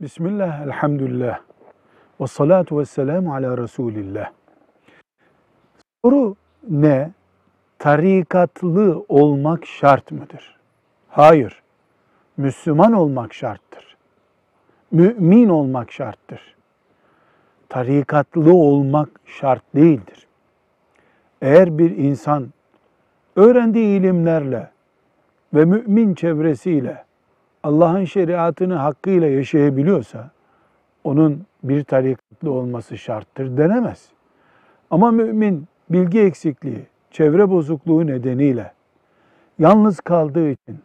Bismillah, elhamdülillah. Ve salatu ve selamu ala Resulillah. Soru ne? Tarikatlı olmak şart mıdır? Hayır. Müslüman olmak şarttır. Mümin olmak şarttır. Tarikatlı olmak şart değildir. Eğer bir insan öğrendiği ilimlerle ve mümin çevresiyle Allah'ın şeriatını hakkıyla yaşayabiliyorsa onun bir tarikatlı olması şarttır denemez. Ama mümin bilgi eksikliği, çevre bozukluğu nedeniyle yalnız kaldığı için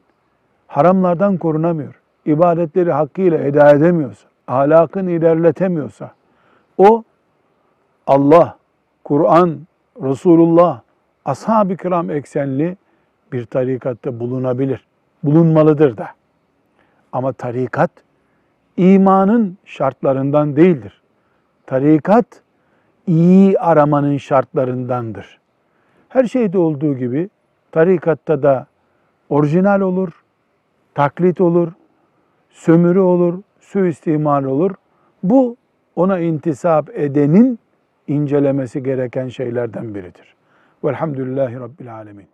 haramlardan korunamıyor, ibadetleri hakkıyla eda edemiyorsa, ahlakını ilerletemiyorsa o Allah, Kur'an, Resulullah, ashab-ı kiram eksenli bir tarikatta bulunabilir. Bulunmalıdır da. Ama tarikat imanın şartlarından değildir. Tarikat iyi aramanın şartlarındandır. Her şeyde olduğu gibi tarikatta da orijinal olur, taklit olur, sömürü olur, suistimal olur. Bu ona intisap edenin incelemesi gereken şeylerden biridir. Velhamdülillahi Rabbil Alemin.